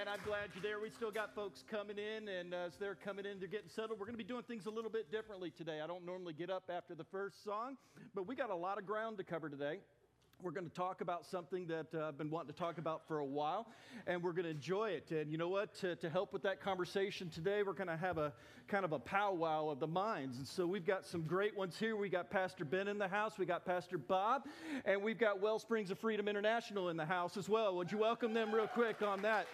Man, I'm glad you're there. We still got folks coming in, and as they're coming in, they're getting settled. We're going to be doing things a little bit differently today. I don't normally get up after the first song, but we got a lot of ground to cover today. We're going to talk about something that uh, I've been wanting to talk about for a while, and we're going to enjoy it. And you know what? To, to help with that conversation today, we're going to have a kind of a powwow of the minds. And so we've got some great ones here. We got Pastor Ben in the house, we got Pastor Bob, and we've got Wellsprings of Freedom International in the house as well. Would you welcome them real quick on that?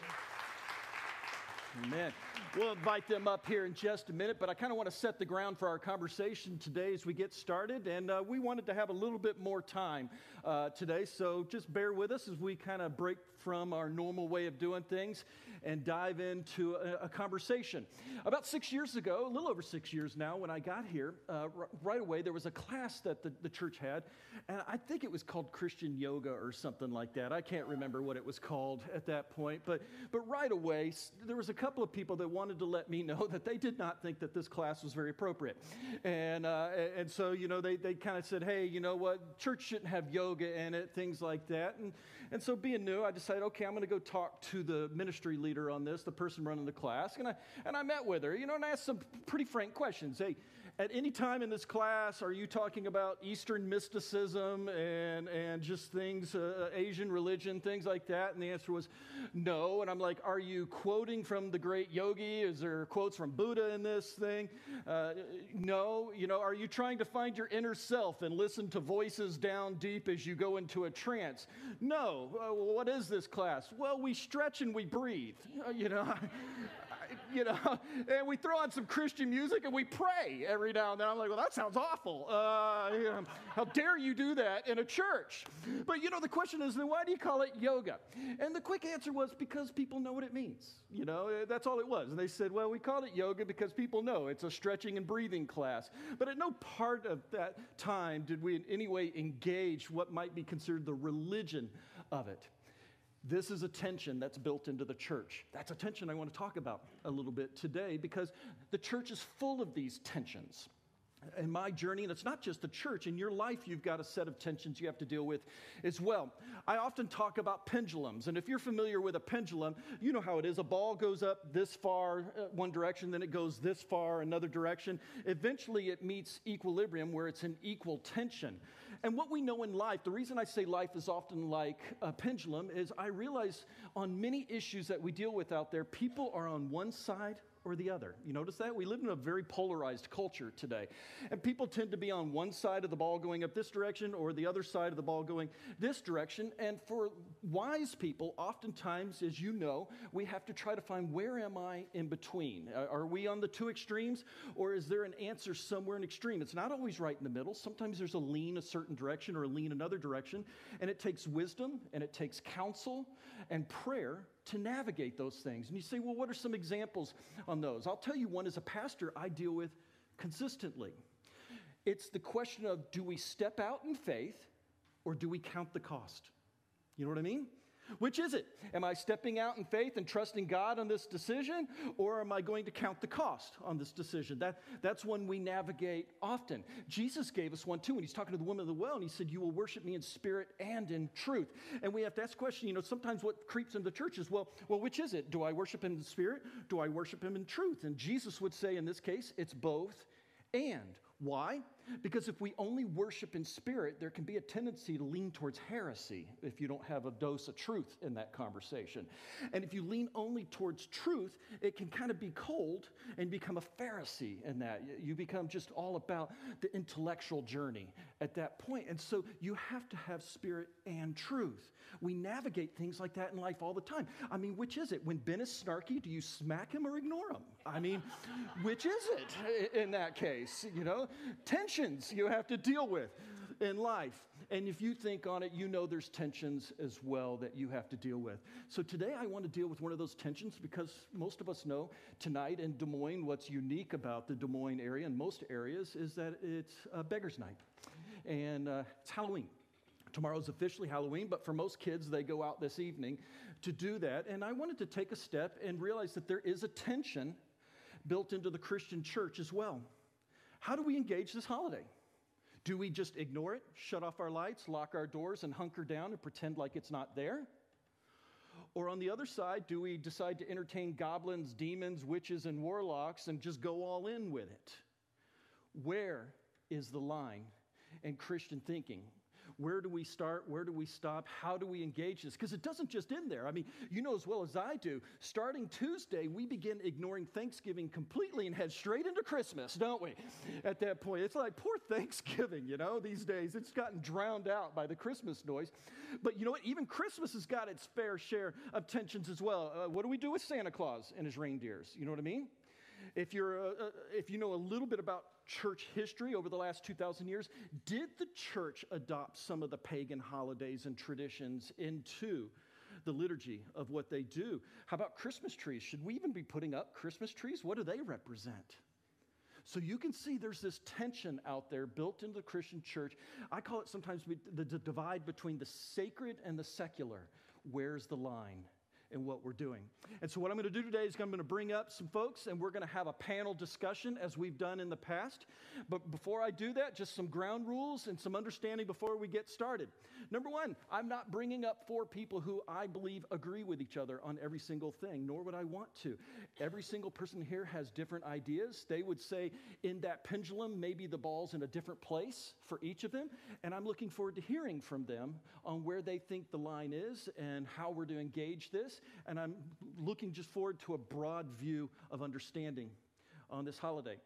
Amen. We'll invite them up here in just a minute, but I kind of want to set the ground for our conversation today as we get started. And uh, we wanted to have a little bit more time uh, today, so just bear with us as we kind of break from our normal way of doing things and dive into a, a conversation. About six years ago, a little over six years now, when I got here, uh, r- right away, there was a class that the, the church had, and I think it was called Christian Yoga or something like that. I can't remember what it was called at that point, but, but right away, there was a couple of people that wanted to let me know that they did not think that this class was very appropriate. And, uh, and so, you know, they, they kind of said, hey, you know what, church shouldn't have yoga in it, things like that. And, and so, being new, I decided, okay, I'm going to go talk to the ministry leader on this, the person running the class. And I, and I met with her, you know, and I asked some pretty frank questions. Hey, at any time in this class, are you talking about Eastern mysticism and, and just things, uh, Asian religion, things like that? And the answer was no. And I'm like, are you quoting from the great yogi? Is there quotes from Buddha in this thing? Uh, no. You know, are you trying to find your inner self and listen to voices down deep as you go into a trance? No. Uh, what is this class? Well, we stretch and we breathe. Uh, you know, you know, and we throw on some Christian music and we pray every now and then. I'm like, well, that sounds awful. Uh, you know, how dare you do that in a church? But you know, the question is, then why do you call it yoga? And the quick answer was because people know what it means. You know, that's all it was. And they said, well, we call it yoga because people know it's a stretching and breathing class. But at no part of that time did we in any way engage what might be considered the religion of it. This is a tension that's built into the church. That's a tension I want to talk about a little bit today because the church is full of these tensions in my journey, and it's not just the church, in your life, you've got a set of tensions you have to deal with as well. I often talk about pendulums, and if you're familiar with a pendulum, you know how it is. A ball goes up this far, uh, one direction, then it goes this far, another direction. Eventually, it meets equilibrium where it's in equal tension. And what we know in life, the reason I say life is often like a pendulum, is I realize on many issues that we deal with out there, people are on one side or the other. You notice that? We live in a very polarized culture today. And people tend to be on one side of the ball going up this direction or the other side of the ball going this direction. And for wise people, oftentimes, as you know, we have to try to find where am I in between? Are we on the two extremes or is there an answer somewhere in extreme? It's not always right in the middle. Sometimes there's a lean a certain direction or a lean another direction. And it takes wisdom and it takes counsel and prayer to navigate those things. And you say, well, what are some examples on those? I'll tell you one as a pastor I deal with consistently. It's the question of do we step out in faith or do we count the cost? You know what I mean? Which is it? Am I stepping out in faith and trusting God on this decision, or am I going to count the cost on this decision? That, that's one we navigate often. Jesus gave us one too when he's talking to the woman of the well, and he said, You will worship me in spirit and in truth. And we have to ask the question, you know, sometimes what creeps into the church is, well, well, which is it? Do I worship him in spirit? Do I worship him in truth? And Jesus would say in this case, it's both and. Why? Because if we only worship in spirit, there can be a tendency to lean towards heresy if you don't have a dose of truth in that conversation. And if you lean only towards truth, it can kind of be cold and become a Pharisee in that. You become just all about the intellectual journey at that point. And so you have to have spirit and truth. We navigate things like that in life all the time. I mean, which is it? When Ben is snarky, do you smack him or ignore him? I mean, which is it in that case? You know, tension tensions you have to deal with in life. And if you think on it, you know there's tensions as well that you have to deal with. So today I want to deal with one of those tensions because most of us know tonight in Des Moines, what's unique about the Des Moines area and most areas is that it's beggar's night and uh, it's Halloween. Tomorrow's officially Halloween, but for most kids, they go out this evening to do that. And I wanted to take a step and realize that there is a tension built into the Christian church as well. How do we engage this holiday? Do we just ignore it, shut off our lights, lock our doors, and hunker down and pretend like it's not there? Or on the other side, do we decide to entertain goblins, demons, witches, and warlocks and just go all in with it? Where is the line in Christian thinking? Where do we start? Where do we stop? How do we engage this? Because it doesn't just end there. I mean, you know as well as I do, starting Tuesday, we begin ignoring Thanksgiving completely and head straight into Christmas, don't we? At that point, it's like poor Thanksgiving, you know, these days. It's gotten drowned out by the Christmas noise. But you know what? Even Christmas has got its fair share of tensions as well. Uh, what do we do with Santa Claus and his reindeers? You know what I mean? If, you're, uh, uh, if you know a little bit about church history over the last 2,000 years, did the church adopt some of the pagan holidays and traditions into the liturgy of what they do? How about Christmas trees? Should we even be putting up Christmas trees? What do they represent? So you can see there's this tension out there built into the Christian church. I call it sometimes the divide between the sacred and the secular. Where's the line? In what we're doing. And so, what I'm going to do today is I'm going to bring up some folks and we're going to have a panel discussion as we've done in the past. But before I do that, just some ground rules and some understanding before we get started. Number one, I'm not bringing up four people who I believe agree with each other on every single thing, nor would I want to. Every single person here has different ideas. They would say in that pendulum, maybe the ball's in a different place for each of them. And I'm looking forward to hearing from them on where they think the line is and how we're to engage this and I'm looking just forward to a broad view of understanding on this holiday.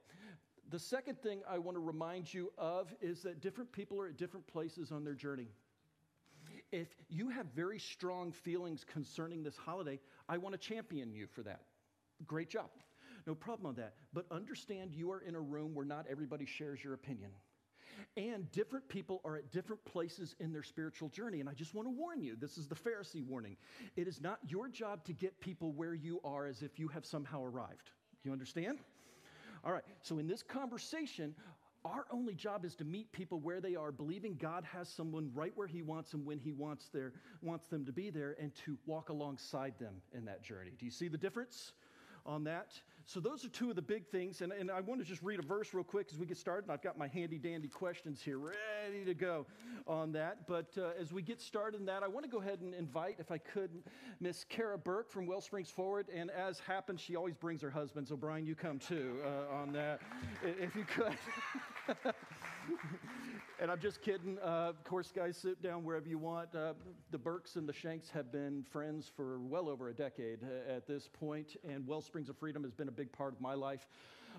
The second thing I want to remind you of is that different people are at different places on their journey. If you have very strong feelings concerning this holiday, I want to champion you for that. Great job. No problem on that. But understand you are in a room where not everybody shares your opinion. And different people are at different places in their spiritual journey. And I just want to warn you this is the Pharisee warning. It is not your job to get people where you are as if you have somehow arrived. You understand? All right, so in this conversation, our only job is to meet people where they are, believing God has someone right where He wants them when He wants, their, wants them to be there, and to walk alongside them in that journey. Do you see the difference? on that. So, those are two of the big things. And, and I want to just read a verse real quick as we get started. And I've got my handy dandy questions here ready to go on that. But uh, as we get started in that, I want to go ahead and invite, if I could, Miss Kara Burke from Wellsprings Forward. And as happens, she always brings her husband. So, Brian, you come too uh, on that, if you could. and I'm just kidding. Uh, of course, guys, sit down wherever you want. Uh, the Burkes and the Shanks have been friends for well over a decade uh, at this point, and Wellsprings of Freedom has been a big part of my life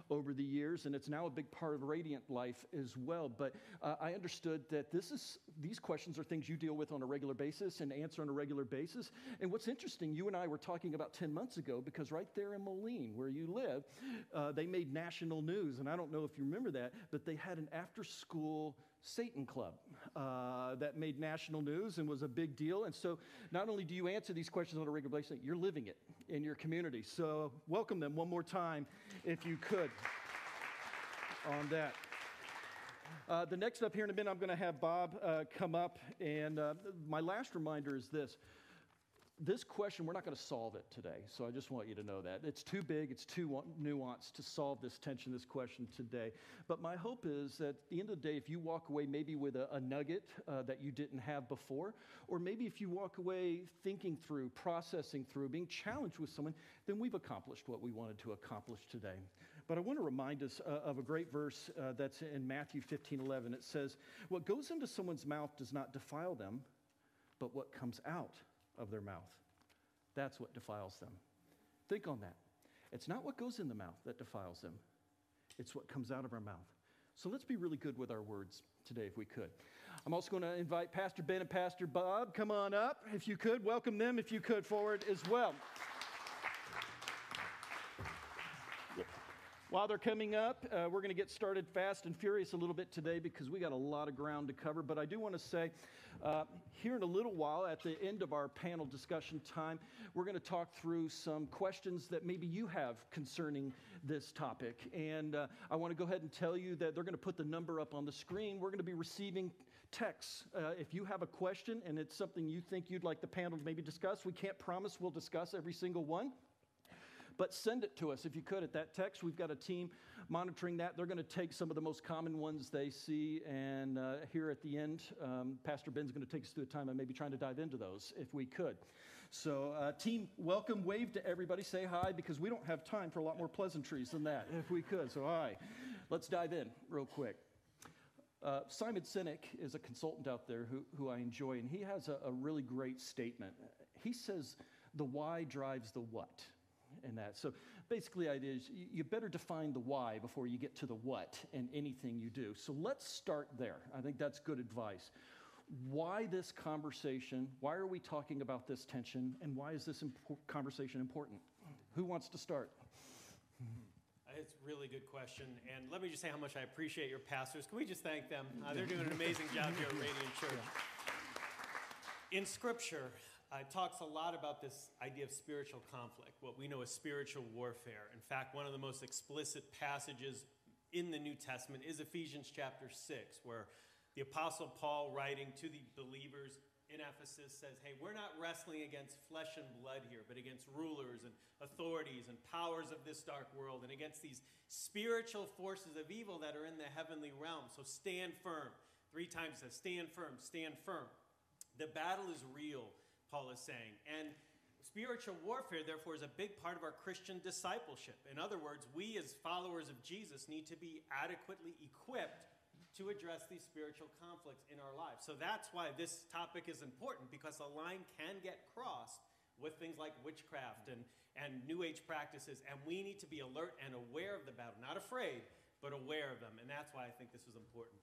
over the years, and it's now a big part of Radiant life as well. But uh, I understood that this is these questions are things you deal with on a regular basis and answer on a regular basis. And what's interesting, you and I were talking about 10 months ago because right there in Moline, where you live, uh, they made national news, and I don't know if you remember that, but they had an after-school Satan Club uh, that made national news and was a big deal. And so, not only do you answer these questions on a regular basis, you're living it in your community. So, welcome them one more time if you could on that. Uh, the next up here in a minute, I'm going to have Bob uh, come up. And uh, my last reminder is this this question, we're not going to solve it today. So I just want you to know that. It's too big, it's too nuanced to solve this tension, this question today. But my hope is that at the end of the day, if you walk away maybe with a, a nugget uh, that you didn't have before, or maybe if you walk away thinking through, processing through, being challenged with someone, then we've accomplished what we wanted to accomplish today. But I want to remind us uh, of a great verse uh, that's in Matthew 15 11. It says, What goes into someone's mouth does not defile them, but what comes out of their mouth. That's what defiles them. Think on that. It's not what goes in the mouth that defiles them, it's what comes out of our mouth. So let's be really good with our words today, if we could. I'm also going to invite Pastor Ben and Pastor Bob. Come on up, if you could. Welcome them, if you could, forward as well. While they're coming up, uh, we're going to get started fast and furious a little bit today because we got a lot of ground to cover. But I do want to say, uh, here in a little while, at the end of our panel discussion time, we're going to talk through some questions that maybe you have concerning this topic. And uh, I want to go ahead and tell you that they're going to put the number up on the screen. We're going to be receiving texts. Uh, if you have a question and it's something you think you'd like the panel to maybe discuss, we can't promise we'll discuss every single one. But send it to us if you could at that text. We've got a team monitoring that. They're going to take some of the most common ones they see, and uh, here at the end, um, Pastor Ben's going to take us through a time of maybe trying to dive into those if we could. So, uh, team, welcome. Wave to everybody. Say hi because we don't have time for a lot more pleasantries than that if we could. So, hi. Let's dive in real quick. Uh, Simon Sinek is a consultant out there who, who I enjoy, and he has a, a really great statement. He says, The why drives the what in that. So basically, the idea is you better define the why before you get to the what in anything you do. So let's start there. I think that's good advice. Why this conversation? Why are we talking about this tension? And why is this conversation important? Who wants to start? It's a really good question. And let me just say how much I appreciate your pastors. Can we just thank them? Uh, they're doing an amazing job here at Radiant Church. In Scripture, uh, talks a lot about this idea of spiritual conflict, what we know as spiritual warfare. In fact, one of the most explicit passages in the New Testament is Ephesians chapter 6, where the Apostle Paul, writing to the believers in Ephesus, says, Hey, we're not wrestling against flesh and blood here, but against rulers and authorities and powers of this dark world and against these spiritual forces of evil that are in the heavenly realm. So stand firm. Three times says, Stand firm, stand firm. The battle is real. Paul is saying. And spiritual warfare, therefore, is a big part of our Christian discipleship. In other words, we as followers of Jesus need to be adequately equipped to address these spiritual conflicts in our lives. So that's why this topic is important because the line can get crossed with things like witchcraft and, and New Age practices, and we need to be alert and aware of the battle, not afraid, but aware of them. And that's why I think this is important.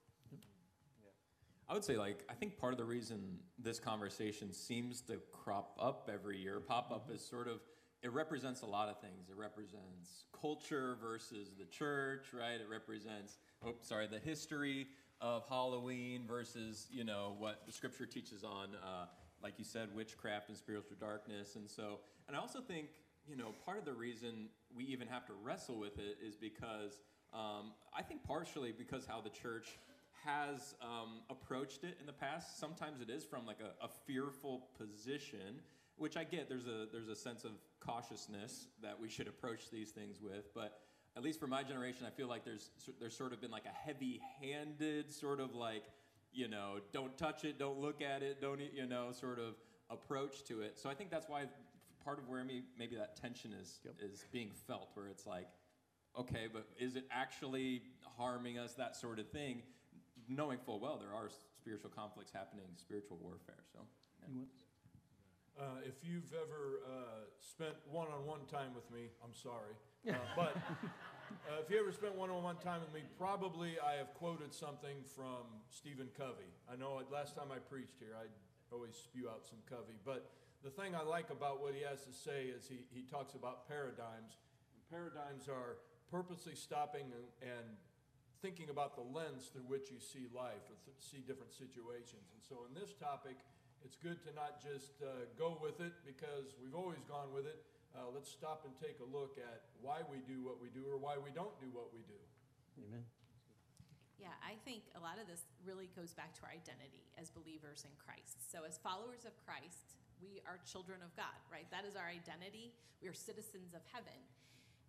I would say, like, I think part of the reason this conversation seems to crop up every year, pop up, is sort of it represents a lot of things. It represents culture versus the church, right? It represents, oh, sorry, the history of Halloween versus, you know, what the scripture teaches on, uh, like you said, witchcraft and spiritual darkness. And so, and I also think, you know, part of the reason we even have to wrestle with it is because um, I think partially because how the church has um, approached it in the past. Sometimes it is from like a, a, fearful position, which I get. There's a there's a sense of cautiousness that we should approach these things with, but at least for my generation, I feel like there's there's sort of been like a heavy-handed sort of like you know don't touch it, don't look at it, don't you know sort of approach to it. So I think that's why part of where me, maybe that tension is yep. is being felt, where it's like, okay, but is it actually harming us? That sort of thing knowing full well there are spiritual conflicts happening, spiritual warfare. So, yeah. uh, if you've ever uh, spent one-on-one time with me, I'm sorry, uh, but uh, if you ever spent one-on-one time with me, probably I have quoted something from Stephen Covey. I know last time I preached here, I always spew out some Covey, but the thing I like about what he has to say is he, he talks about paradigms. Paradigms are purposely stopping and, and thinking about the lens through which you see life or th- see different situations. And so, in this topic, it's good to not just uh, go with it because we've always gone with it. Uh, let's stop and take a look at why we do what we do or why we don't do what we do. Amen. Yeah, I think a lot of this really goes back to our identity as believers in Christ. So, as followers of Christ, we are children of God, right? That is our identity. We are citizens of heaven.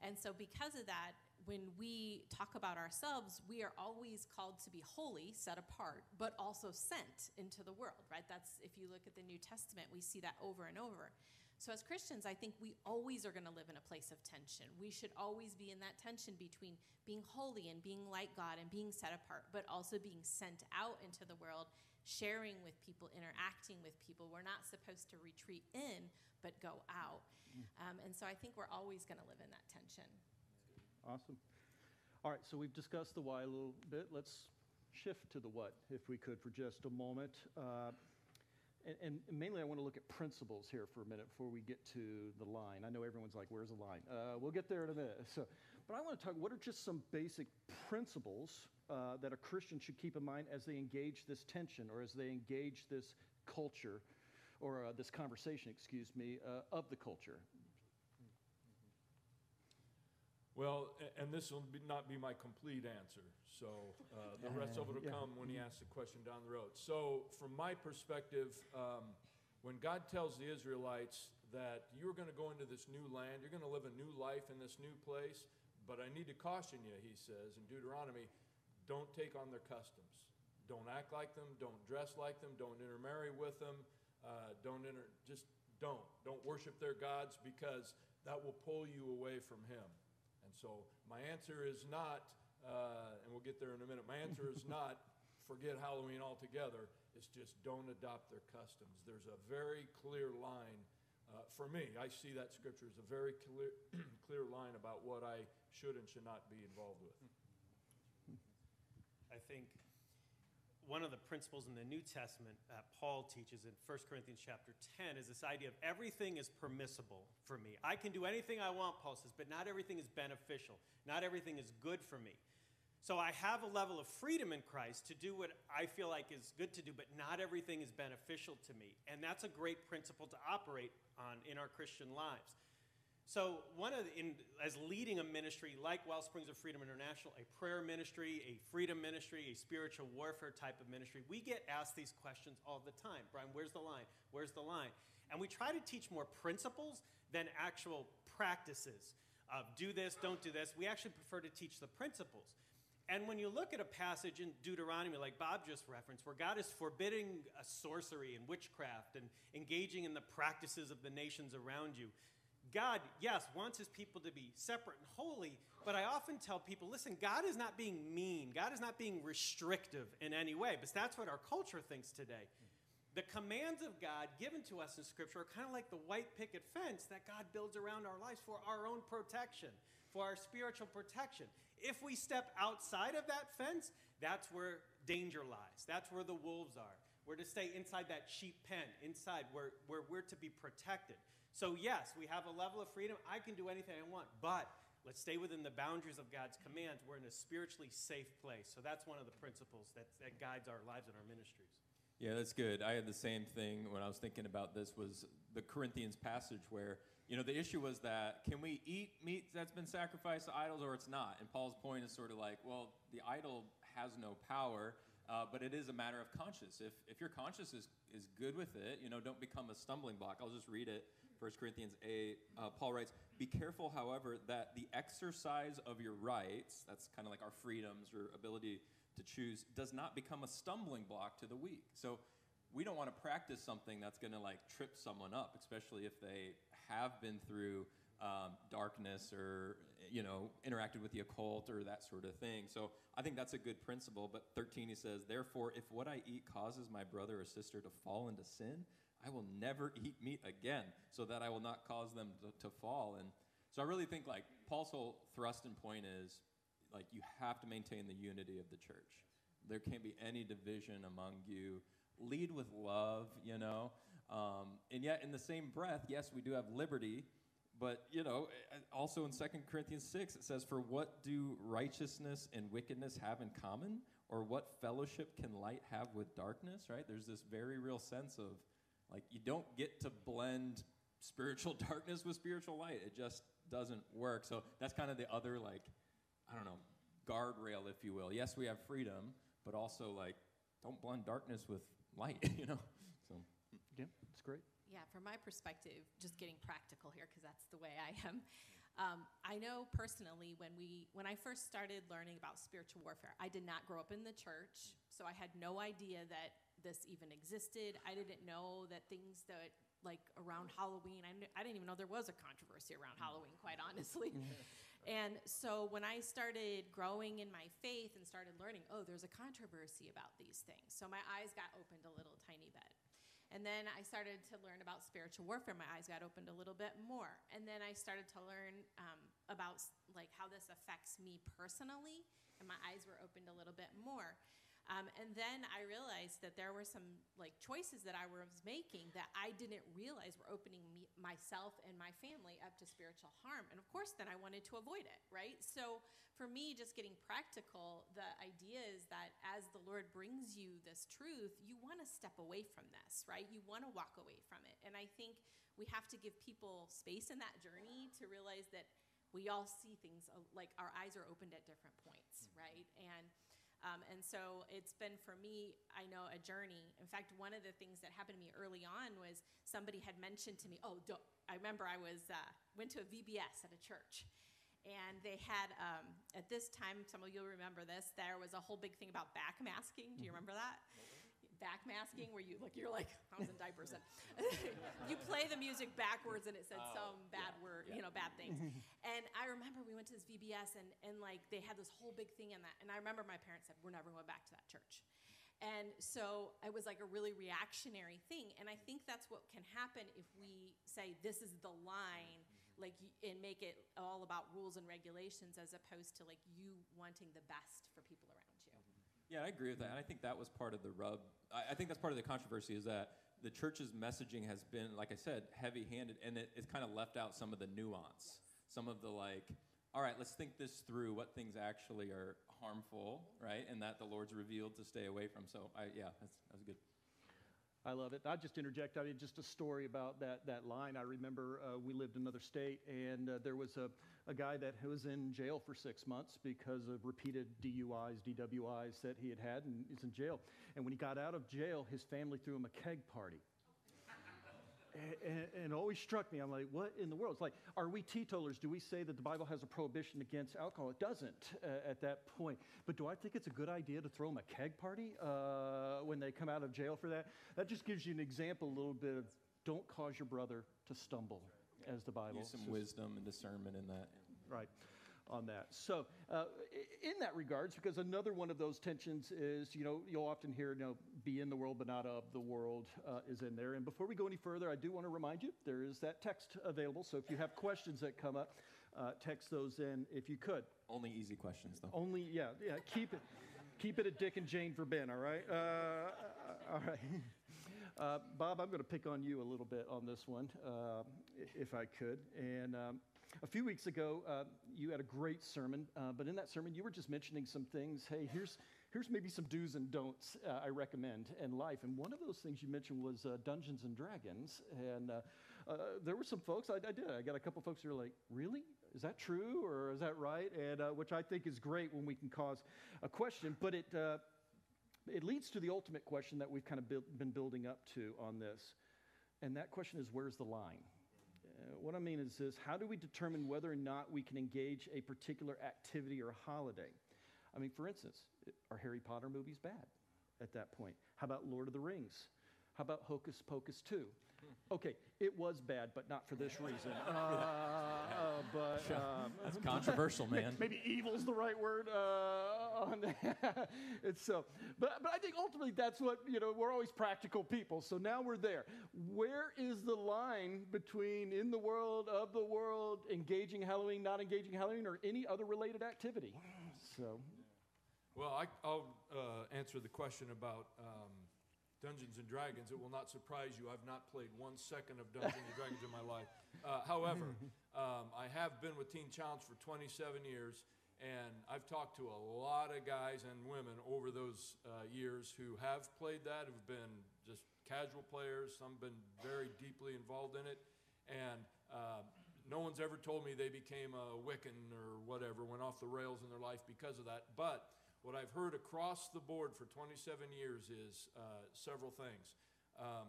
And so, because of that, when we talk about ourselves, we are always called to be holy, set apart, but also sent into the world, right? That's if you look at the New Testament, we see that over and over. So, as Christians, I think we always are going to live in a place of tension. We should always be in that tension between being holy and being like God and being set apart, but also being sent out into the world, sharing with people, interacting with people. We're not supposed to retreat in, but go out. Mm. Um, and so, I think we're always going to live in that tension. Awesome. All right, so we've discussed the why a little bit. Let's shift to the what, if we could, for just a moment. Uh, and, and, mainly, I want to look at principles here for a minute before we get to the line. I know everyone's like, "Where's the line?" Uh, we'll get there in a minute. So, but I want to talk. What are just some basic principles uh, that a Christian should keep in mind as they engage this tension or as they engage this culture, or uh, this conversation, excuse me, uh, of the culture? Well, and this will be not be my complete answer. So uh, the rest of it will yeah. come when he asks the question down the road. So, from my perspective, um, when God tells the Israelites that you're going to go into this new land, you're going to live a new life in this new place, but I need to caution you, he says in Deuteronomy, don't take on their customs. Don't act like them. Don't dress like them. Don't intermarry with them. Uh, don't enter, just don't. Don't worship their gods because that will pull you away from Him. And so my answer is not, uh, and we'll get there in a minute, my answer is not forget Halloween altogether. It's just don't adopt their customs. There's a very clear line. Uh, for me, I see that scripture as a very clear, clear line about what I should and should not be involved with. I think one of the principles in the New Testament that Paul teaches in 1 Corinthians chapter 10 is this idea of everything is permissible for me. I can do anything I want, Paul says, but not everything is beneficial. Not everything is good for me. So I have a level of freedom in Christ to do what I feel like is good to do, but not everything is beneficial to me. And that's a great principle to operate on in our Christian lives. So, one of the, in, as leading a ministry like Wellsprings of Freedom International, a prayer ministry, a freedom ministry, a spiritual warfare type of ministry, we get asked these questions all the time. Brian, where's the line? Where's the line? And we try to teach more principles than actual practices of do this, don't do this. We actually prefer to teach the principles. And when you look at a passage in Deuteronomy, like Bob just referenced, where God is forbidding uh, sorcery and witchcraft and engaging in the practices of the nations around you, God, yes, wants his people to be separate and holy, but I often tell people listen, God is not being mean. God is not being restrictive in any way, but that's what our culture thinks today. The commands of God given to us in Scripture are kind of like the white picket fence that God builds around our lives for our own protection, for our spiritual protection. If we step outside of that fence, that's where danger lies. That's where the wolves are. We're to stay inside that sheep pen, inside where, where we're to be protected. So, yes, we have a level of freedom. I can do anything I want, but let's stay within the boundaries of God's commands. We're in a spiritually safe place. So, that's one of the principles that, that guides our lives and our ministries. Yeah, that's good. I had the same thing when I was thinking about this was the Corinthians passage where, you know, the issue was that can we eat meat that's been sacrificed to idols or it's not? And Paul's point is sort of like, well, the idol has no power, uh, but it is a matter of conscience. If, if your conscience is, is good with it, you know, don't become a stumbling block. I'll just read it 1 Corinthians 8, uh, Paul writes, Be careful, however, that the exercise of your rights, that's kind of like our freedoms or ability to choose, does not become a stumbling block to the weak. So we don't want to practice something that's going to like trip someone up, especially if they have been through um, darkness or you know interacted with the occult or that sort of thing. So I think that's a good principle. But 13 he says, therefore, if what I eat causes my brother or sister to fall into sin, I will never eat meat again so that I will not cause them to, to fall. And so I really think like Paul's whole thrust and point is like you have to maintain the unity of the church. There can't be any division among you. Lead with love, you know. Um, and yet, in the same breath, yes, we do have liberty, but you know, also in 2 Corinthians 6, it says, For what do righteousness and wickedness have in common? Or what fellowship can light have with darkness, right? There's this very real sense of like, you don't get to blend spiritual darkness with spiritual light. It just doesn't work. So that's kind of the other, like, I don't know, guardrail, if you will. Yes, we have freedom, but also, like, don't blend darkness with light, you know? So, yeah, it's great. Yeah, from my perspective, just getting practical here, because that's the way I am. Um, I know personally when we when I first started learning about spiritual warfare, I did not grow up in the church, so I had no idea that this even existed. I didn't know that things that like around Halloween, I, kn- I didn't even know there was a controversy around Halloween, quite honestly. and so when I started growing in my faith and started learning, oh, there's a controversy about these things. So my eyes got opened a little tiny bit. And then I started to learn about spiritual warfare. My eyes got opened a little bit more. And then I started to learn um, about like how this affects me personally, and my eyes were opened a little bit more. Um, and then I realized that there were some like choices that I was making that I didn't realize were opening me, myself and my family up to spiritual harm. And of course, then I wanted to avoid it, right? So for me, just getting practical, the idea is that as the Lord brings you this truth, you want to step away from this, right? You want to walk away from it. And I think we have to give people space in that journey to realize that we all see things like our eyes are opened at different points, right? And um, and so it's been for me, I know, a journey. In fact, one of the things that happened to me early on was somebody had mentioned to me, oh, I remember I was uh, went to a VBS at a church. And they had, um, at this time, some of you'll remember this, there was a whole big thing about backmasking. Do you remember that? Backmasking where you like you're like I was in diapers and you play the music backwards and it said Oh, some bad yeah, word, yeah. you know, bad things. and I remember we went to this VBS and and like they had this whole big thing in that, and I remember my parents said we're never going back to that church. And so it was like a really reactionary thing. And I think that's what can happen if we say this is the line, like, and make it all about rules and regulations as opposed to like you wanting the best for people around. Yeah, I agree with that. And I think that was part of the rub. I, I think that's part of the controversy is that the church's messaging has been, like I said, heavy handed, and it, it's kind of left out some of the nuance, some of the like, all right, let's think this through, what things actually are harmful, right? And that the Lord's revealed to stay away from. So, I, yeah, that's, that was good. I love it. I'll just interject. I mean, just a story about that, that line. I remember uh, we lived in another state, and uh, there was a, a guy that was in jail for six months because of repeated DUIs, DWIs that he had had, and he's in jail. And when he got out of jail, his family threw him a keg party. And, and, and it always struck me. I'm like, what in the world? It's like, are we teetotalers? Do we say that the Bible has a prohibition against alcohol? It doesn't uh, at that point. But do I think it's a good idea to throw them a keg party uh, when they come out of jail for that? That just gives you an example, a little bit of don't cause your brother to stumble, as the Bible Use some says wisdom and discernment in that. Right on that. So uh, in that regards because another one of those tensions is you know you'll often hear you know be in the world but not of the world uh, is in there. And before we go any further i do want to remind you there is that text available. So if you have questions that come up uh, text those in if you could. Only easy questions, though. only yeah yeah keep it keep it at dick and jane for ben all right? Uh, all right. Uh, bob i'm going to pick on you a little bit on this one uh, if i could. And um, a few weeks ago uh, you had a great sermon uh, but in that sermon you were just mentioning some things. Hey here's here's maybe some do's and don'ts uh, i recommend in life. And one of those things you mentioned was uh, dungeons and dragons. And uh, uh, there were some folks I, I did i got a couple folks who were like really? Is that true or is that right? And which i think is great when we can cause a question but it it leads to the ultimate question that we've kind of been building up to on this. And that question is where's the line uh, what I mean is this how do we determine whether or not we can engage a particular activity or a holiday? I mean, for instance, are Harry Potter movies bad at that point? How about Lord of the Rings? How about Hocus Pocus 2? Okay, it was bad, but not for this reason. Uh, uh, but um, That's controversial, man. maybe evil's the right word uh, on that. it's so, but but I think ultimately that's what you know. We're always practical people, so now we're there. Where is the line between in the world of the world, engaging Halloween, not engaging Halloween, or any other related activity? So Well, I, I'll uh, answer the question about um, Dungeons and Dragons. It will not surprise you. I've not played one second of Dungeons and Dragons in my life. Uh, however, um, I have been with Teen Challenge for 27 years, and I've talked to a lot of guys and women over those uh, years who have played that, who've been just casual players. Some have been very deeply involved in it, and uh, no one's ever told me they became a Wiccan or whatever, went off the rails in their life because of that. But what I've heard across the board for 27 years is uh, several things. Um,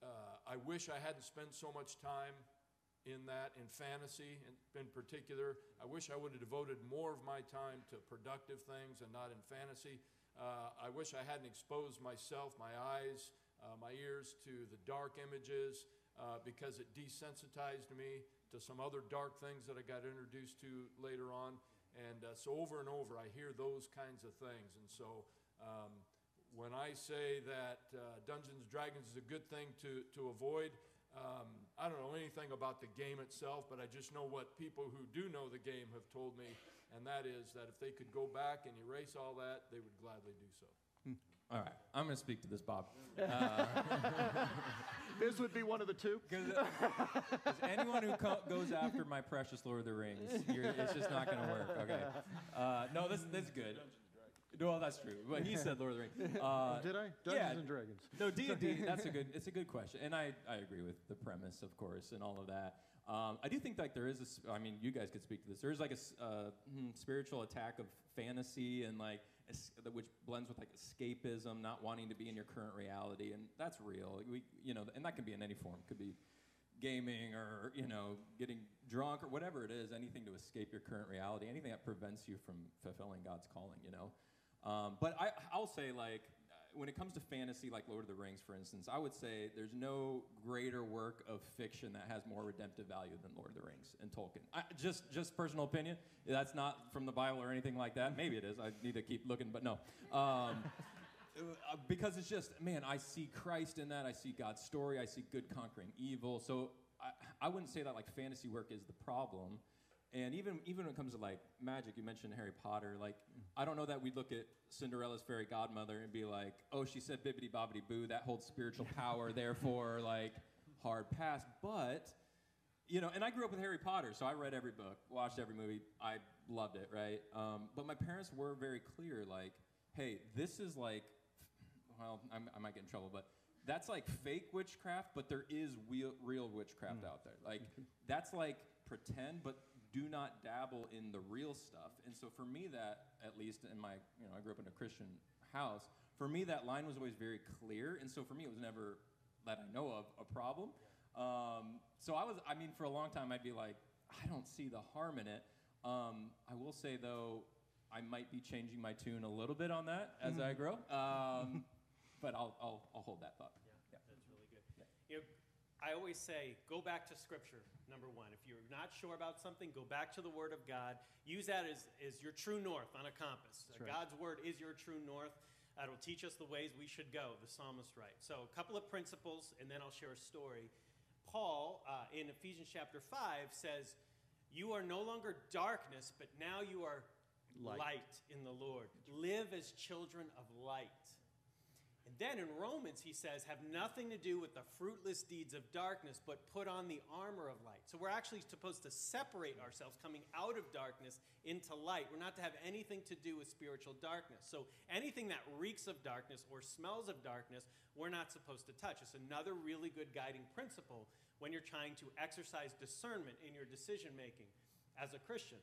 uh, I wish I hadn't spent so much time in that, in fantasy in, in particular. I wish I would have devoted more of my time to productive things and not in fantasy. Uh, I wish I hadn't exposed myself, my eyes, uh, my ears to the dark images uh, because it desensitized me to some other dark things that I got introduced to later on. And uh, so over and over, I hear those kinds of things. And so um, when I say that uh, Dungeons and Dragons is a good thing to, to avoid, um, I don't know anything about the game itself, but I just know what people who do know the game have told me, and that is that if they could go back and erase all that, they would gladly do so. All right, I'm going to speak to this, Bob. this would be one of the two. Because anyone who co- goes after my precious Lord of the Rings, you're, it's just not going to work. Okay. Uh, no, this this is good. Well, that's true. But he said Lord of the Rings. Uh, Did I? Dungeons yeah. and Dragons. no, D and D. That's a good. It's a good question, and I, I agree with the premise, of course, and all of that. Um, I do think like there is a. I mean, you guys could speak to this. There is like a uh, hmm, spiritual attack of fantasy and like which blends with like escapism, not wanting to be in your current reality, and that's real. We, you know, and that can be in any form. It could be gaming or you know getting drunk or whatever it is. Anything to escape your current reality. Anything that prevents you from fulfilling God's calling. You know. Um, but I, I'll say like when it comes to fantasy, like Lord of the Rings, for instance, I would say there's no greater work of fiction that has more redemptive value than Lord of the Rings and Tolkien. I, just, just personal opinion. That's not from the Bible or anything like that. Maybe it is. I need to keep looking, but no. Um, uh, because it's just, man, I see Christ in that. I see God's story. I see good conquering evil. So I, I wouldn't say that like fantasy work is the problem. And even even when it comes to like magic, you mentioned Harry Potter. Like, I don't know that we'd look at Cinderella's fairy godmother and be like, "Oh, she said bibbity bobbity boo. That holds spiritual power. therefore, like, hard pass." But you know, and I grew up with Harry Potter, so I read every book, watched every movie. I loved it, right? Um, but my parents were very clear, like, "Hey, this is like, well, I'm, i might get in trouble, but." That's like fake witchcraft, but there is real, real witchcraft mm. out there. Like, that's like pretend, but do not dabble in the real stuff. And so for me, that, at least in my, you know, I grew up in a Christian house, for me, that line was always very clear. And so for me, it was never, that I know of, a problem. Um, so I was, I mean, for a long time, I'd be like, I don't see the harm in it. Um, I will say, though, I might be changing my tune a little bit on that as I grow. Um, but I'll, I'll, I'll hold that thought. Yeah, yeah. that's really good. Yeah. You know, I always say, go back to Scripture, number one. If you're not sure about something, go back to the Word of God. Use that as, as your true north on a compass. Right. God's Word is your true north. It'll teach us the ways we should go, the psalmist writes. So, a couple of principles, and then I'll share a story. Paul, uh, in Ephesians chapter 5, says, You are no longer darkness, but now you are light, light in the Lord. Live as children of light. Then in Romans, he says, have nothing to do with the fruitless deeds of darkness, but put on the armor of light. So we're actually supposed to separate ourselves coming out of darkness into light. We're not to have anything to do with spiritual darkness. So anything that reeks of darkness or smells of darkness, we're not supposed to touch. It's another really good guiding principle when you're trying to exercise discernment in your decision making as a Christian.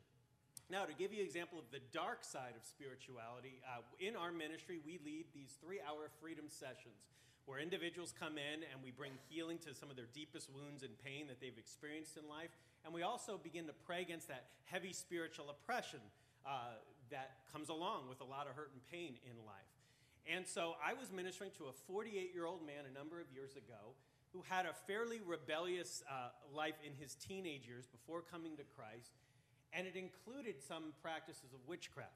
Now, to give you an example of the dark side of spirituality, uh, in our ministry, we lead these three hour freedom sessions where individuals come in and we bring healing to some of their deepest wounds and pain that they've experienced in life. And we also begin to pray against that heavy spiritual oppression uh, that comes along with a lot of hurt and pain in life. And so I was ministering to a 48 year old man a number of years ago who had a fairly rebellious uh, life in his teenage years before coming to Christ and it included some practices of witchcraft.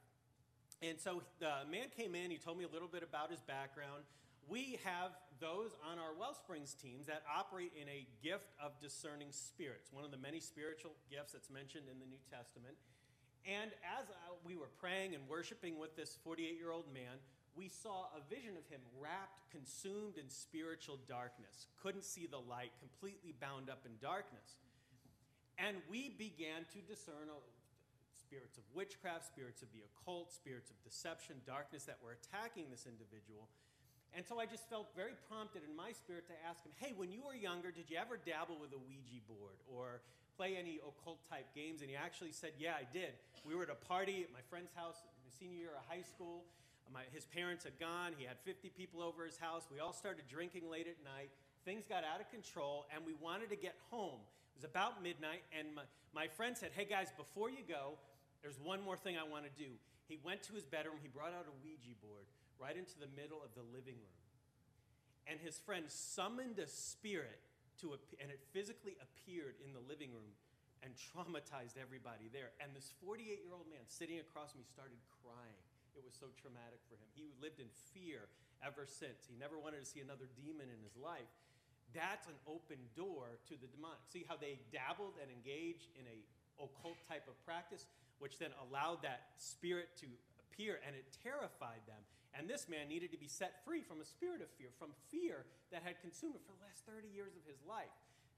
And so the man came in, he told me a little bit about his background. We have those on our Wellsprings teams that operate in a gift of discerning spirits, one of the many spiritual gifts that's mentioned in the New Testament. And as uh, we were praying and worshiping with this 48 year old man, we saw a vision of him wrapped, consumed in spiritual darkness, couldn't see the light, completely bound up in darkness. And we began to discern spirits of witchcraft, spirits of the occult, spirits of deception, darkness that were attacking this individual. And so I just felt very prompted in my spirit to ask him, hey, when you were younger, did you ever dabble with a Ouija board or play any occult type games? And he actually said, yeah, I did. We were at a party at my friend's house, my senior year of high school. My, his parents had gone. He had 50 people over his house. We all started drinking late at night. Things got out of control, and we wanted to get home. It was about midnight, and my, my friend said, Hey guys, before you go, there's one more thing I want to do. He went to his bedroom, he brought out a Ouija board right into the middle of the living room. And his friend summoned a spirit to, and it physically appeared in the living room and traumatized everybody there. And this 48 year old man sitting across me started crying. It was so traumatic for him. He lived in fear ever since. He never wanted to see another demon in his life that's an open door to the demonic. See how they dabbled and engaged in a occult type of practice, which then allowed that spirit to appear and it terrified them. And this man needed to be set free from a spirit of fear, from fear that had consumed him for the last 30 years of his life.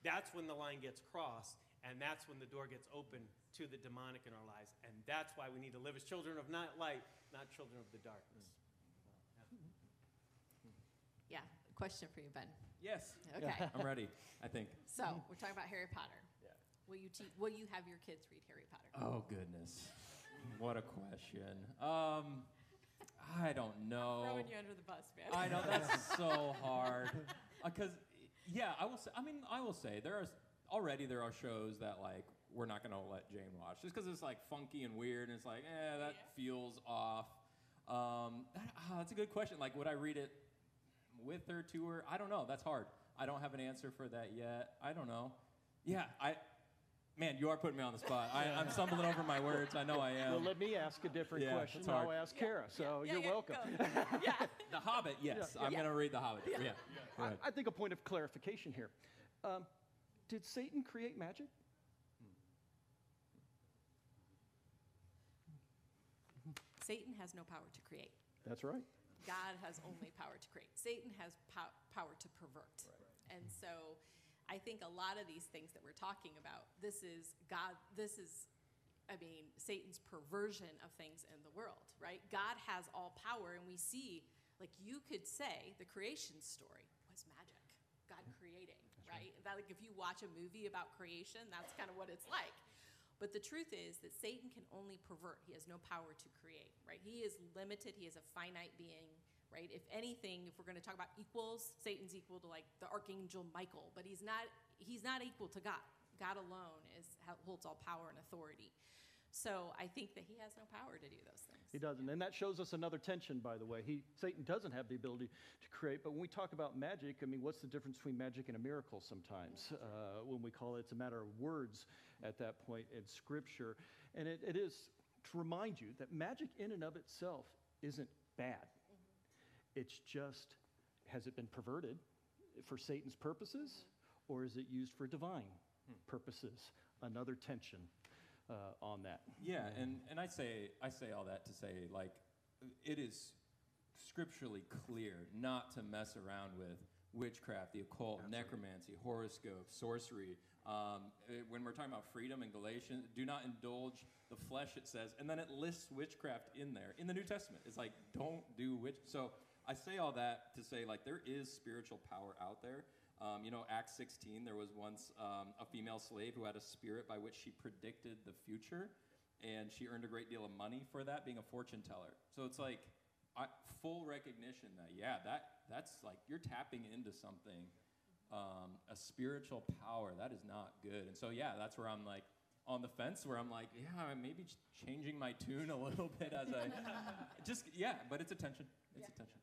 That's when the line gets crossed, and that's when the door gets open to the demonic in our lives. And that's why we need to live as children of not light, not children of the darkness. Yeah, question for you, Ben. Yes. Okay. Yeah, I'm ready, I think. So we're talking about Harry Potter. Yeah. Will you te- Will you have your kids read Harry Potter? Oh goodness, what a question. Um, I don't know. I'm throwing you under the bus, man. I know that's so hard. Because uh, yeah, I will say. I mean, I will say there are already there are shows that like we're not gonna let Jane watch just because it's like funky and weird, and it's like, eh, that yeah. feels off. Um, that, oh, that's a good question. Like, would I read it with her, to her. I don't know. That's hard. I don't have an answer for that yet. I don't know. Yeah, I. Man, you are putting me on the spot. I, I'm stumbling over my words. I know I am. Well, let me ask a different Yeah, question. it's hard. I'll ask Kara. So Yeah, you're yeah, welcome. yeah. the Hobbit, yes. Yeah, I'm yeah. going to read The Hobbit. Yeah. Go I. I think a point of clarification here. Um, did Satan create magic? Satan has no power to create. That's right. God has only power to create. Satan has pow- power to pervert. And so I think a lot of these things that we're talking about, this is God, this is, I mean, Satan's perversion of things in the world, right? God has all power, and we see, like, you could say the creation story was magic, God creating, right? That, like, if you watch a movie about creation, that's kind of what it's like. But the truth is that Satan can only pervert. He has no power to create, right? He is limited. He is a finite being, right? If anything, if we're going to talk about equals, Satan's equal to like the archangel Michael, but he's not. He's not equal to God. God alone is holds all power and authority. So I think that he has no power to do those things. He doesn't. And that shows us another tension, by the way. He, Satan doesn't have the ability to create, but when we talk about magic, I mean, what's the difference between magic and a miracle sometimes? Uh, when we call it, it's a matter of words at that point in Scripture. And it, it is to remind you that magic in and of itself isn't bad. It's just, has it been perverted for Satan's purposes, or is it used for divine purposes? Another tension uh, on that. Yeah, and, and I say I say all that to say like it is scripturally clear not to mess around with witchcraft, the occult, necromancy, horoscope, sorcery. Um, eh, when we're talking about freedom in Galatians, do not indulge the flesh. It says, and then it lists witchcraft in there in the New Testament. It's like don't do witch. So I say all that to say like there is spiritual power out there. Um, you know, Acts 16, there was once um, a female slave who had a spirit by which she predicted the future, and she earned a great deal of money for that, being a fortune teller. So it's like I, full recognition that, yeah, that, that's like you're tapping into something, um, a spiritual power. That is not good. And so, yeah, that's where I'm like, on the fence where I'm like, yeah, I'm maybe changing my tune a little bit as I just, yeah, but it's attention. It's Yeah. attention.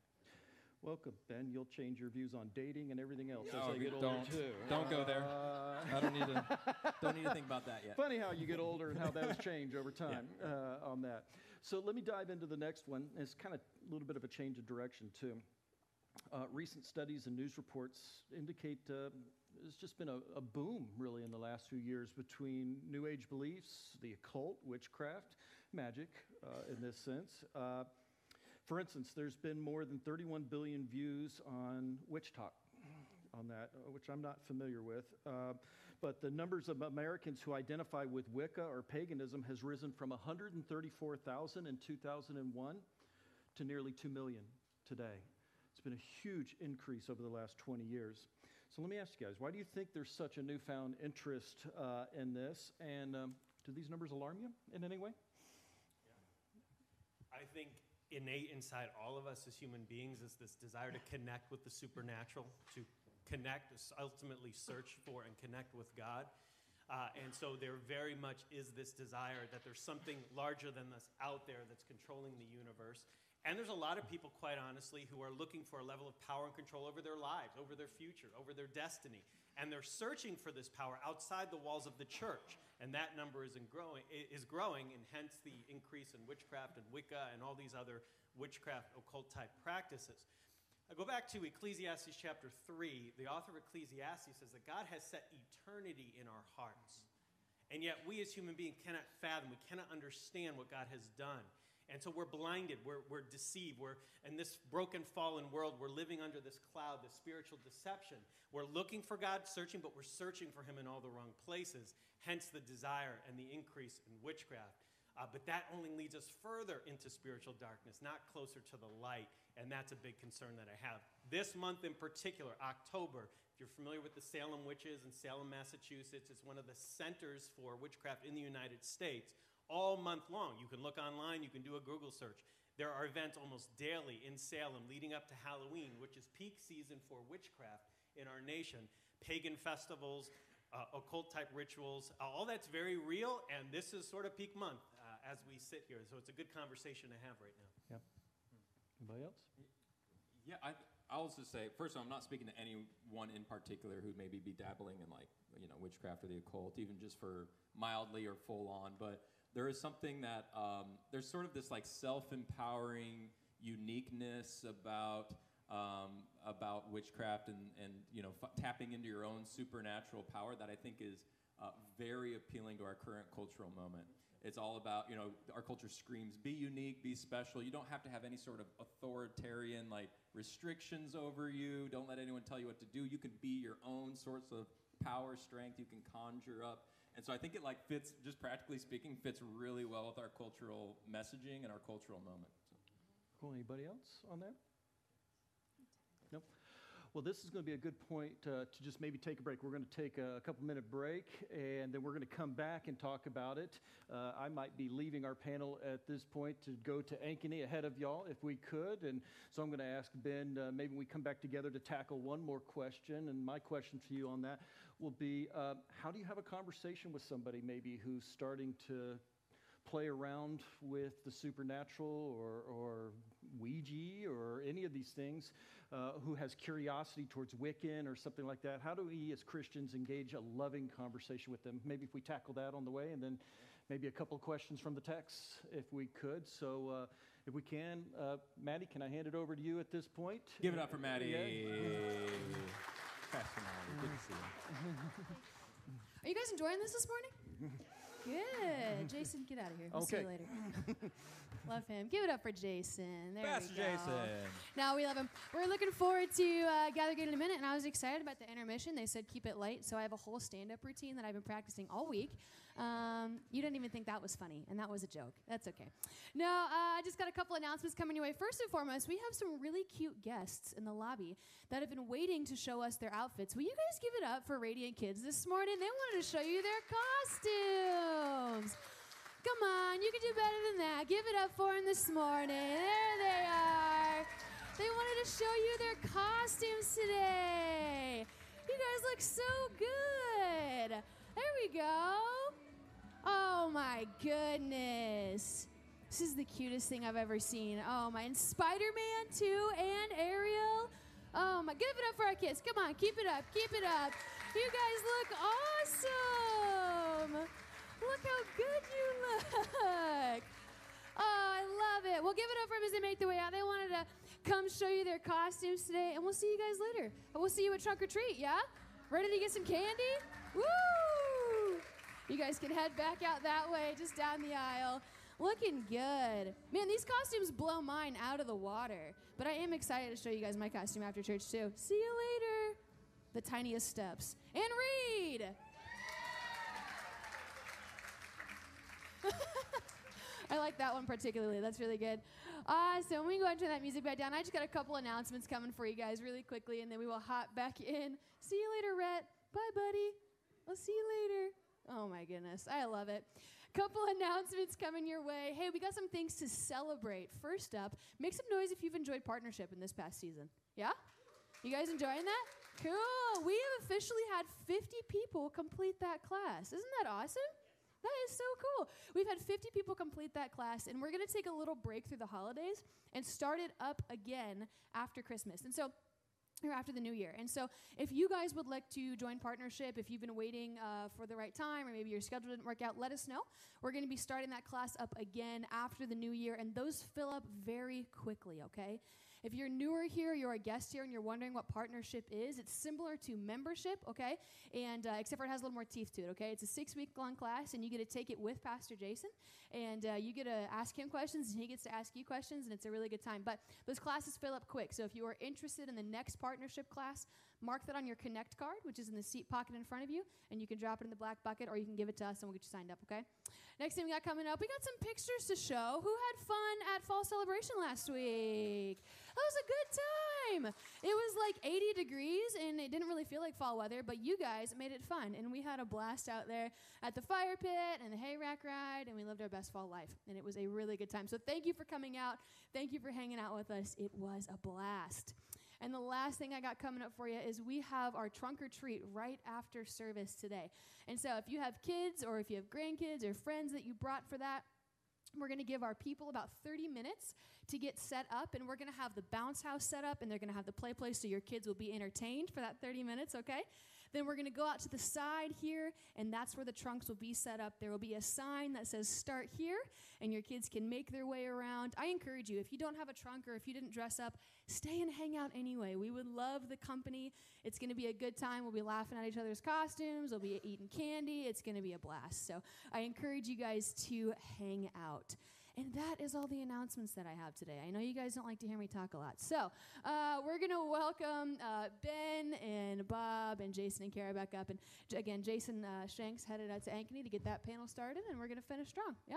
Welcome, Ben. You'll change your views on dating and everything else Oh, as they get older don't. too. Don't go there. Uh, I don't need to. Don't need to think about that yet. funny how you get older and how those change over time uh, on that. So let me dive into the next one. It's kind of a little bit of a change of direction too. Uh, recent studies and news reports indicate uh, there's just been a, a boom, really, in the last few years between New Age beliefs, the occult, witchcraft, magic, uh, in this sense. For instance, there's been more than 31 billion views on WitchTok, on that, uh, which I'm not familiar with. Uh, but the numbers of Americans who identify with Wicca or paganism has risen from 134,000 in 2001 to nearly 2 million today. It's been a huge increase over the last 20 years. So let me ask you guys, why do you think there's such a newfound interest uh, in this? And um, do these numbers alarm you in any way? Yeah. I think innate inside all of us as human beings is this desire to connect with the supernatural, to connect, ultimately search for and connect with God. Uh, and so there very much is this desire that there's something larger than us out there that's controlling the universe. And there's a lot of people, quite honestly, who are looking for a level of power and control over their lives, over their future, over their destiny. And they're searching for this power outside the walls of the church. And that number is, in growing, is growing, and hence the increase in witchcraft and Wicca and all these other witchcraft occult type practices. I go back to Ecclesiastes chapter 3. The author of Ecclesiastes says that God has set eternity in our hearts. And yet, we as human beings cannot fathom, we cannot understand what God has done. And so we're blinded, we're, we're deceived. We're in this broken, fallen world, we're living under this cloud, this spiritual deception. We're looking for God, searching, but we're searching for Him in all the wrong places. Hence the desire and the increase in witchcraft. Uh, but that only leads us further into spiritual darkness, not closer to the light. And that's a big concern that I have. This month in particular, October, if you're familiar with the Salem witches in Salem, Massachusetts, it's one of the centers for witchcraft in the United States. All month long, you can look online, you can do a Google search. There are events almost daily in Salem leading up to Halloween, which is peak season for witchcraft in our nation. Pagan festivals, uh, occult type rituals, uh, all that's very real, and this is sort of peak month uh, as we sit here. So it's a good conversation to have right now. Yeah. Anybody else? Yeah, I, I'll just say, first of all, I'm not speaking to anyone in particular who maybe be dabbling in like, you know, witchcraft or the occult, even just for mildly or full on. But there is something that, um, there's sort of this like self empowering uniqueness about, um, about witchcraft and, and you know, f- tapping into your own supernatural power that I think is uh, very appealing to our current cultural moment. It's all about, you know, our culture screams, be unique, be special. You don't have to have any sort of authoritarian, like, restrictions over you. Don't let anyone tell you what to do. You can be your own sorts of power, strength. You can conjure up. And so I think it, like, fits, just practically speaking, fits really well with our cultural messaging and our cultural moment. So. Cool. Anybody else on that? Nope. Well, this is going to be a good point uh, to just maybe take a break. We're going to take a, couple minute break and then we're going to come back and talk about it. Uh, I might be leaving our panel at this point to go to Ankeny ahead of y'all if we could. And so I'm going to ask Ben, uh, maybe we come back together to tackle one more question. And my question for you on that will be uh, how do you have a conversation with somebody maybe who's starting to play around with the supernatural or, or Ouija or any of these things, uh, who has curiosity towards Wiccan or something like that, how do we as Christians engage a loving conversation with them? Maybe if we tackle that on the way, and then maybe a couple of questions from the text if we could. So uh, if we can, uh, Maddie, can I hand it over to you at this point? Give it up for Maddie. Yeah. Good to see you. Are you guys enjoying this this morning? Good. Jason, get out of here. We'll see you later. love him. Give it up for Jason. There Pastor we go. Jason. No, we love him. We're looking forward to uh, Gather Good in a minute, and I was excited about the intermission. They said keep it light, so I have a whole stand-up routine that I've been practicing all week. Um, you didn't even think that was funny, and that was a joke. That's okay. No, uh, I just got a couple announcements coming your way. First and foremost, we have some really cute guests in the lobby that have been waiting to show us their outfits. Will you guys give it up for Radiant Kids this morning? They wanted to show you their costumes. Come on, you can do better than that. Give it up for them this morning. There they are. They wanted to show you their costumes today. You guys look so good. There we go. Oh my goodness. This is the cutest thing I've ever seen. Oh my, and Spider Man too, and Ariel. Oh my, give it up for our kids. Come on, keep it up, keep it up. You guys look awesome. Look how good you look. Oh, I love it. Well, give it up for them as they make their way out. They wanted to come show you their costumes today, and we'll see you guys later. We'll see you at Trunk or Treat, yeah? Ready to get some candy? Woo! You guys can head back out that way, just down the aisle. Looking good. Man, these costumes blow mine out of the water. But I am excited to show you guys my costume after church, too. See you later. The tiniest steps. And read. I like that one particularly. That's really good. Uh, so when we go into that music back down, I just got a couple announcements coming for you guys really quickly, and then we will hop back in. See you later, Rhett. Bye, buddy. I'll see you later. Oh my goodness, I love it. Couple announcements coming your way. Hey, we got some things to celebrate. First up, make some noise if you've enjoyed partnership in this past season. Yeah? You guys enjoying that? Cool. We have officially had 50 people complete that class. Isn't that awesome? That is so cool. We've had 50 people complete that class, and we're going to take a little break through the holidays and start it up again after Christmas. And so, or after the new year. And so, if you guys would like to join partnership, if you've been waiting uh, for the right time, or maybe your schedule didn't work out, let us know. We're going to be starting that class up again after the new year, and those fill up very quickly, okay? If you're newer here, you're a guest here, and you're wondering what partnership is, it's similar to membership, okay? And uh, except for it has a little more teeth to it, okay? It's a six week long class, and you get to take it with Pastor Jason, and uh, you get to ask him questions, and he gets to ask you questions, and it's a really good time. But those classes fill up quick, so if you are interested in the next partnership class, mark that on your Connect card, which is in the seat pocket in front of you, and you can drop it in the black bucket, or you can give it to us, and we'll get you signed up, okay? Next thing we got coming up, we got some pictures to show. Who had fun at Fall Celebration last week? That was a good time. It was like 80 degrees and it didn't really feel like fall weather, but you guys made it fun. And we had a blast out there at the fire pit and the hay rack ride, and we lived our best fall life. And it was a really good time. So thank you for coming out. Thank you for hanging out with us. It was a blast. And the last thing I got coming up for you is we have our trunk or treat right after service today. And so if you have kids or if you have grandkids or friends that you brought for that, We're going to give our people about 30 minutes to get set up, and we're going to have the bounce house set up, and they're going to have the play place so your kids will be entertained for that 30 minutes, okay? Then we're going to go out to the side here, and that's where the trunks will be set up. There will be a sign that says start here, and your kids can make their way around. I encourage you, if you don't have a trunk or if you didn't dress up, stay and hang out anyway. We would love the company. It's going to be a good time. We'll be laughing at each other's costumes, we'll be eating candy. It's going to be a blast. So I encourage you guys to hang out. And that is all the announcements that I have today. I know you guys don't like to hear me talk a lot. So uh, we're going to welcome uh, Ben and Bob and Jason and Kara back up. And j- again, Jason uh, Shanks headed out to Ankeny to get that panel started, and we're going to finish strong. Yeah?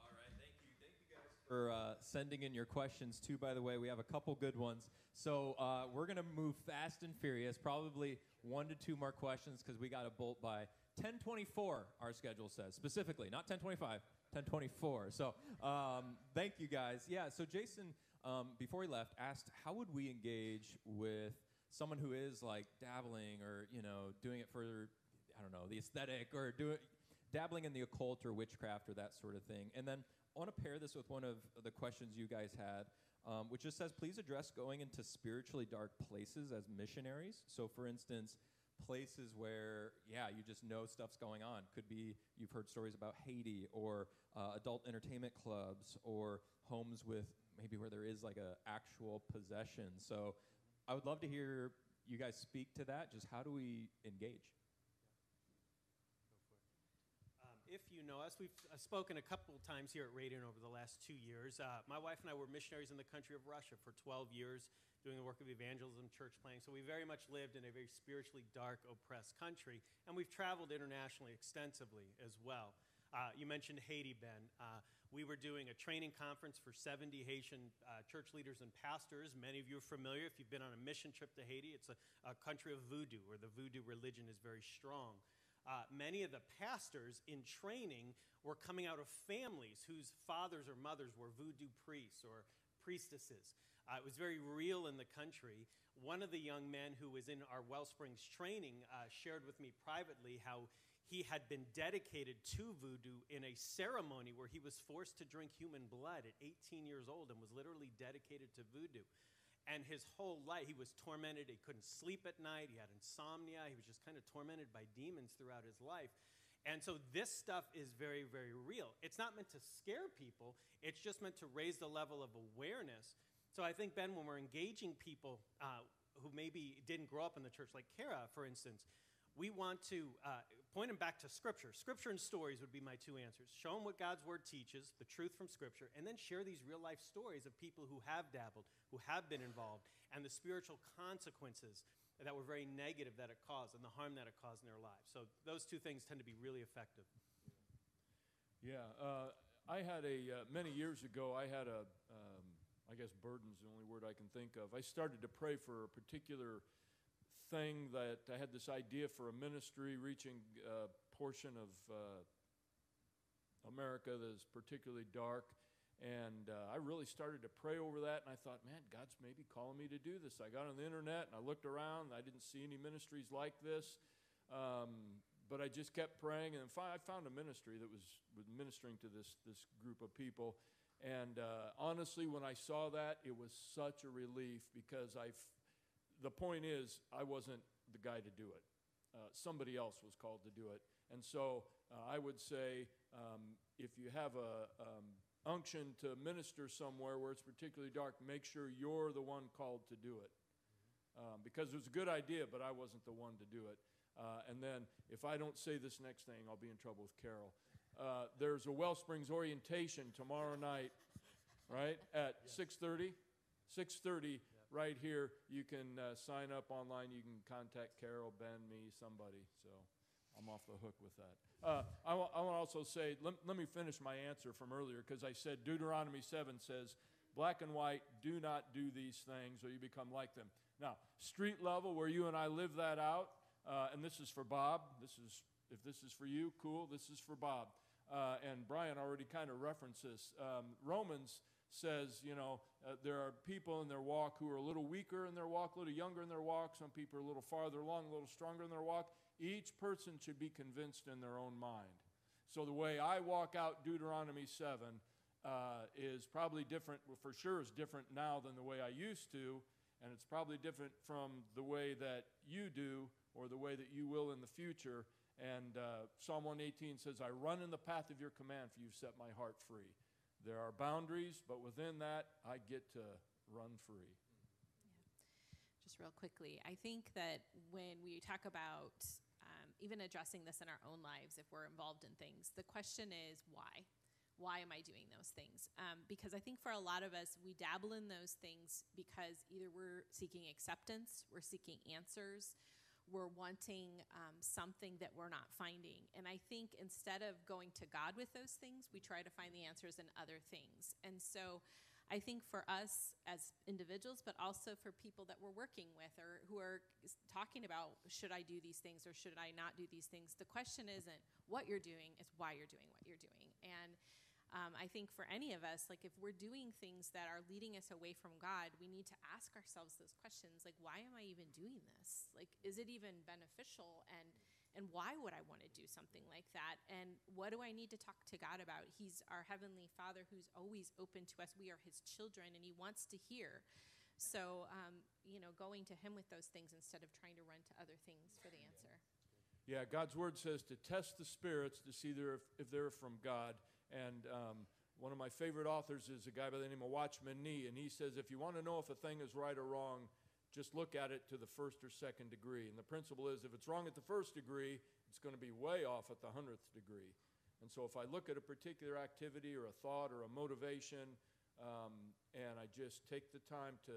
All right, thank you. Thank you guys for uh, sending in your questions too. By the way, we have a couple good ones. So uh, we're gonna move fast and furious. Probably one to two more questions because we got to bolt by 10:24. Our schedule says specifically, not 10:25, 10:24. So um, thank you guys. Yeah. So Jason, um, before he left, asked how would we engage with someone who is like dabbling or you know doing it for I don't know the aesthetic or doing dabbling in the occult or witchcraft or that sort of thing. And then I want to pair this with one of the questions you guys had, um, which just says, please address going into spiritually dark places as missionaries. So, for instance, places where, yeah, you just know stuff's going on. Could be you've heard stories about Haiti or uh, adult entertainment clubs or homes with maybe where there is like a actual possession. So, I would love to hear you guys speak to that. Just how do we engage? Um, if you know us, we've spoken a couple times here at Radiant over the last two years. Uh, my wife and I were missionaries in the country of Russia for 12 years, doing the work of evangelism, church planting. So we very much lived in a very spiritually dark, oppressed country, and we've traveled internationally extensively as well. Uh, you mentioned Haiti, Ben. Uh, we were doing a training conference for 70 Haitian uh, church leaders and pastors. Many of you are familiar if you've been on a mission trip to Haiti. It's a, a country of voodoo, where the voodoo religion is very strong. Uh, many of the pastors in training were coming out of families whose fathers or mothers were voodoo priests or priestesses. Uh, it was very real in the country. One of the young men who was in our Wellsprings training uh, shared with me privately how he had been dedicated to voodoo in a ceremony where he was forced to drink human blood at 18 years old and was literally dedicated to voodoo. And his whole life, he was tormented. He couldn't sleep at night. He had insomnia. He was just kind of tormented by demons throughout his life. And so this stuff is very, very real. It's not meant to scare people, it's just meant to raise the level of awareness. So I think, Ben, when we're engaging people uh, who maybe didn't grow up in the church, like Kara, for instance, we want to uh, point them back to Scripture. Scripture and stories would be my two answers. Show them what God's Word teaches, the truth from Scripture, and then share these real life stories of people who have dabbled, who have been involved, and the spiritual consequences that were very negative that it caused and the harm that it caused in their lives. So those two things tend to be really effective. Yeah, uh, I had a uh, many years ago. I had a, um, I guess, burden's is the only word I can think of. I started to pray for a particular thing that I had this idea for a ministry reaching a portion of uh, America that is particularly dark. And uh, I really started to pray over that, and I thought, man, God's maybe calling me to do this. I got on the internet and I looked around. I didn't see any ministries like this, um, but I just kept praying, and then I found a ministry that was, was ministering to this this group of people. And uh, honestly, when I saw that, it was such a relief because I. The point is, I wasn't the guy to do it. Uh, somebody else was called to do it, and so uh, I would say, um, if you have a um, unction to minister somewhere where it's particularly dark, make sure you're the one called to do it. Um, because it was a good idea, but I wasn't the one to do it. Uh, and then if I don't say this next thing, I'll be in trouble with Carol. Uh, there's a Wellsprings orientation tomorrow night, right at yes. 6:30. 6:30 right here. You can uh, sign up online. You can contact Carol, Ben, me, somebody. So I'm off the hook with that. Uh, I, w- I want to also say, let, let me finish my answer from earlier because I said Deuteronomy 7 says, black and white, do not do these things or you become like them. Now, street level, where you and I live that out, uh, and this is for Bob. This is, if this is for you, cool. This is for Bob. Uh, and Brian already kind of referenced this. Um, Romans says, you know, uh, there are people in their walk who are a little weaker in their walk, a little younger in their walk. Some people are a little farther along, a little stronger in their walk. Each person should be convinced in their own mind. So the way I walk out Deuteronomy 7 uh, is probably different, well, for sure is different now than the way I used to, and it's probably different from the way that you do or the way that you will in the future. And uh, Psalm 118 says, I run in the path of your command, for you've set my heart free. There are boundaries, but within that, I get to run free. Just real quickly, I think that when we talk about um, even addressing this in our own lives, if we're involved in things, the question is why? Why am I doing those things? Um, because I think for a lot of us, we dabble in those things because either we're seeking acceptance, we're seeking answers, we're wanting um, something that we're not finding. And I think instead of going to God with those things, we try to find the answers in other things. And so I think for us as individuals, but also for people that we're working with or who are talking about should I do these things or should I not do these things, the question isn't what you're doing, it's why you're doing what you're doing. And um, I think for any of us, like if we're doing things that are leading us away from God, we need to ask ourselves those questions like, why am I even doing this? Like, is it even beneficial? And and why would I want to do something like that? And what do I need to talk to God about? He's our heavenly Father who's always open to us. We are His children, and He wants to hear. So, um, you know, going to Him with those things instead of trying to run to other things for the answer. Yeah, God's word says to test the spirits to see if, if they're from God. And um, one of my favorite authors is a guy by the name of Watchman Nee, and he says if you want to know if a thing is right or wrong, just look at it to the first or second degree. And the principle is if it's wrong at the first degree, it's going to be way off at the hundredth degree. And so if I look at a particular activity or a thought or a motivation, um, and I just take the time to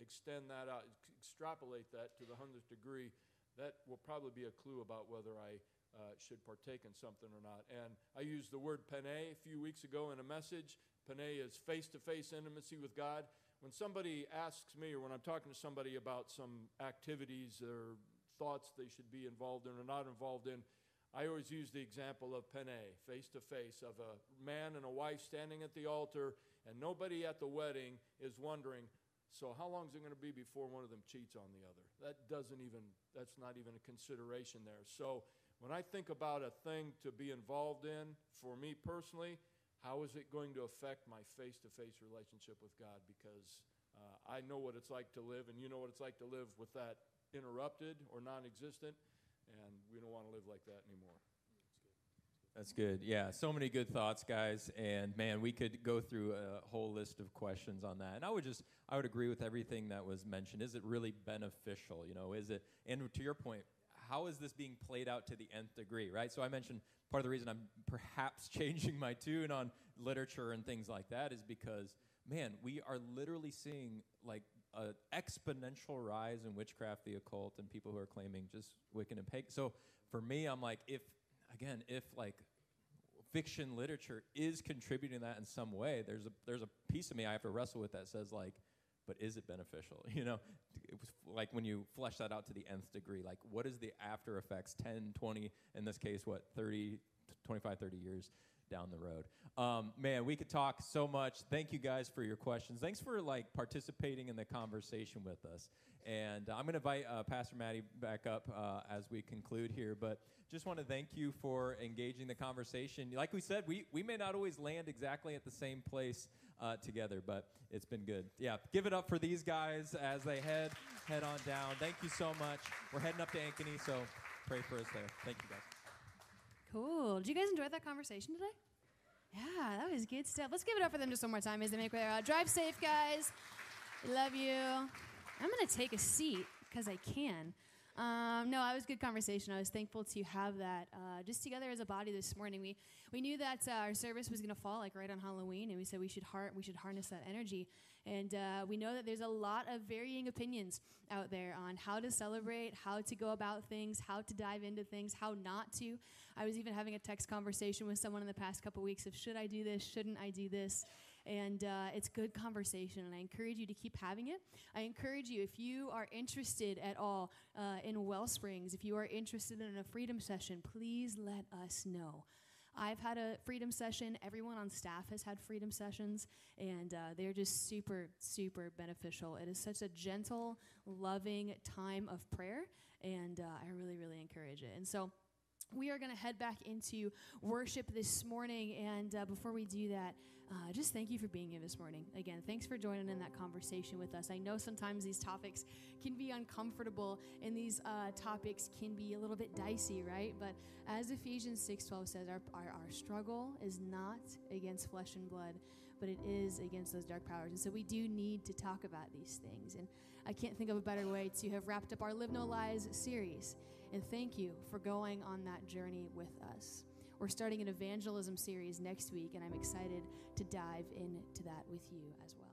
extend that out, extrapolate that to the hundredth degree, that will probably be a clue about whether I uh, should partake in something or not. And I used the word pene a few weeks ago in a message. Pene is face to face intimacy with God. When somebody asks me, or when I'm talking to somebody about some activities or thoughts they should be involved in or not involved in, I always use the example of pene, face to face, of a man and a wife standing at the altar, and nobody at the wedding is wondering, so how long is it going to be before one of them cheats on the other? That doesn't even, that's not even a consideration there. So when I think about a thing to be involved in, for me personally, how is it going to affect my face to face relationship with God? Because uh, I know what it's like to live, and you know what it's like to live with that interrupted or non existent, and we don't want to live like that anymore. That's good. Yeah, so many good thoughts, guys. And man, we could go through a whole list of questions on that. And I would just, I would agree with everything that was mentioned. Is it really beneficial? You know, is it, and to your point, how is this being played out to the nth degree, right? So I mentioned part of the reason I'm perhaps changing my tune on literature and things like that is because, man, we are literally seeing like an exponential rise in witchcraft, the occult, and people who are claiming just Wiccan and pagan. So for me, I'm like, if, again, if like fiction literature is contributing that in some way, there's a, there's a piece of me I have to wrestle with that says like, but is it beneficial? You know, like when you flesh that out to the nth degree, like what is the after effects 10, 20, in this case, what, 30, 25, 30 years down the road. Um, man, we could talk so much. Thank you guys for your questions. Thanks for like participating in the conversation with us. And I'm going to invite uh, Pastor Maddie back up uh, as we conclude here. But just want to thank you for engaging the conversation. Like we said, we, we may not always land exactly at the same place uh, together, but it's been good. Yeah, give it up for these guys as they head head on down. Thank you so much. We're heading up to Ankeny, so pray for us there. Thank you guys. Cool. Did you guys enjoy that conversation today? Yeah, that was good stuff. Let's give it up for them just one more time as they make their uh, drive safe, guys. Love you. I'm gonna take a seat because I can. Um, no, it was good conversation. I was thankful to have that uh, just together as a body this morning. We we knew that uh, our service was going to fall like right on Halloween, and we said we should har- we should harness that energy. And uh, we know that there's a lot of varying opinions out there on how to celebrate, how to go about things, how to dive into things, how not to. I was even having a text conversation with someone in the past couple weeks of should I do this, shouldn't I do this. And uh, it's good conversation, and I encourage you to keep having it. I encourage you, if you are interested at all uh, in Wellsprings, if you are interested in a freedom session, please let us know. I've had a freedom session. Everyone on staff has had freedom sessions, and uh, they're just super, super beneficial. It is such a gentle, loving time of prayer, and uh, I really, really encourage it. And so, we are going to head back into worship this morning. And uh, before we do that, uh, just thank you for being here this morning. Again, thanks for joining in that conversation with us. I know sometimes these topics can be uncomfortable and these uh, topics can be a little bit dicey, right? But as Ephesians 6.12 says, our, our, our struggle is not against flesh and blood, but it is against those dark powers. And so we do need to talk about these things. And I can't think of a better way to have wrapped up our Live No Lies series. And thank you for going on that journey with us. We're starting an evangelism series next week, and I'm excited to dive into that with you as well.